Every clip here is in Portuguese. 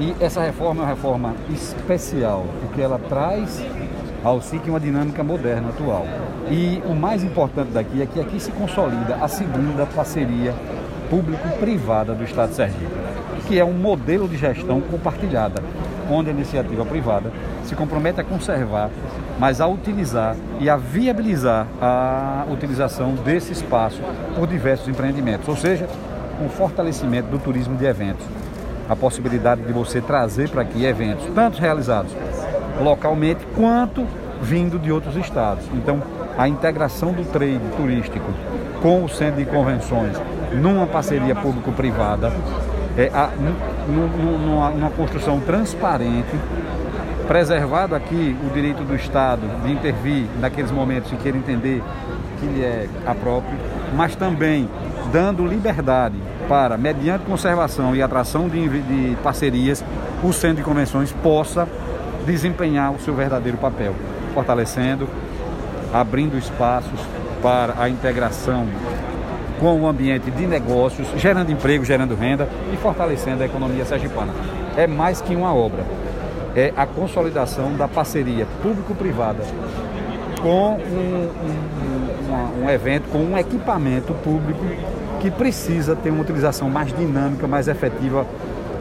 E essa reforma é uma reforma especial, porque ela traz ao SIC uma dinâmica moderna, atual. E o mais importante daqui é que aqui se consolida a segunda parceria público-privada do Estado de Sergipe, que é um modelo de gestão compartilhada, onde a iniciativa privada se compromete a conservar, mas a utilizar e a viabilizar a utilização desse espaço por diversos empreendimentos, ou seja, um fortalecimento do turismo de eventos, a possibilidade de você trazer para aqui eventos, tanto realizados localmente quanto vindo de outros estados. Então, a integração do trade turístico com o centro de convenções numa parceria público-privada, é, a, numa, numa construção transparente, preservado aqui o direito do Estado de intervir naqueles momentos em que ele entender que lhe é próprio, mas também dando liberdade para, mediante conservação e atração de, de parcerias, o Centro de Convenções possa desempenhar o seu verdadeiro papel, fortalecendo, abrindo espaços para a integração com o ambiente de negócios, gerando emprego, gerando renda e fortalecendo a economia sergipana. É mais que uma obra, é a consolidação da parceria público-privada com um, um, um, um evento, com um equipamento público que precisa ter uma utilização mais dinâmica, mais efetiva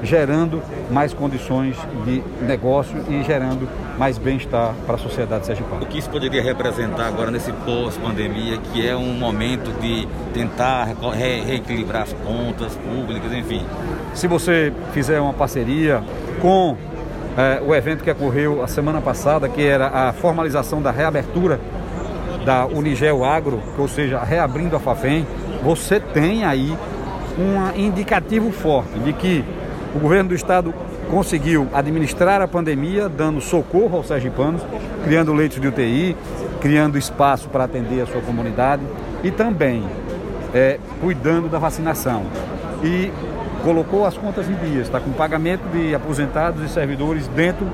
gerando mais condições de negócio e gerando mais bem-estar para a sociedade sergipana. O que isso poderia representar agora nesse pós-pandemia, que é um momento de tentar re reequilibrar as contas públicas, enfim? Se você fizer uma parceria com é, o evento que ocorreu a semana passada, que era a formalização da reabertura da Unigel Agro, ou seja, reabrindo a FAFEM, você tem aí um indicativo forte de que o governo do estado conseguiu administrar a pandemia, dando socorro aos sergipanos, criando leitos de UTI, criando espaço para atender a sua comunidade e também é, cuidando da vacinação. E colocou as contas em dias, está com pagamento de aposentados e servidores dentro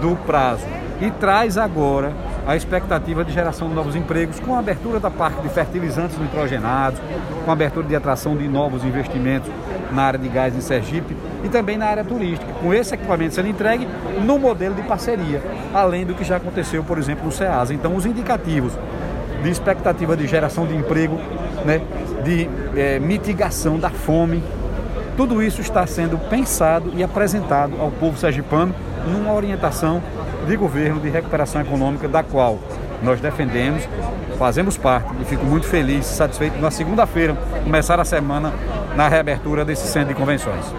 do prazo. E traz agora a expectativa de geração de novos empregos com a abertura da parte de fertilizantes nitrogenados, com a abertura de atração de novos investimentos na área de gás em Sergipe e também na área turística, com esse equipamento sendo entregue no modelo de parceria, além do que já aconteceu, por exemplo, no SEASA. Então, os indicativos de expectativa de geração de emprego, né, de é, mitigação da fome, tudo isso está sendo pensado e apresentado ao povo sergipano numa orientação de governo de recuperação econômica, da qual nós defendemos, fazemos parte e fico muito feliz, satisfeito na segunda-feira começar a semana na reabertura desse centro de convenções.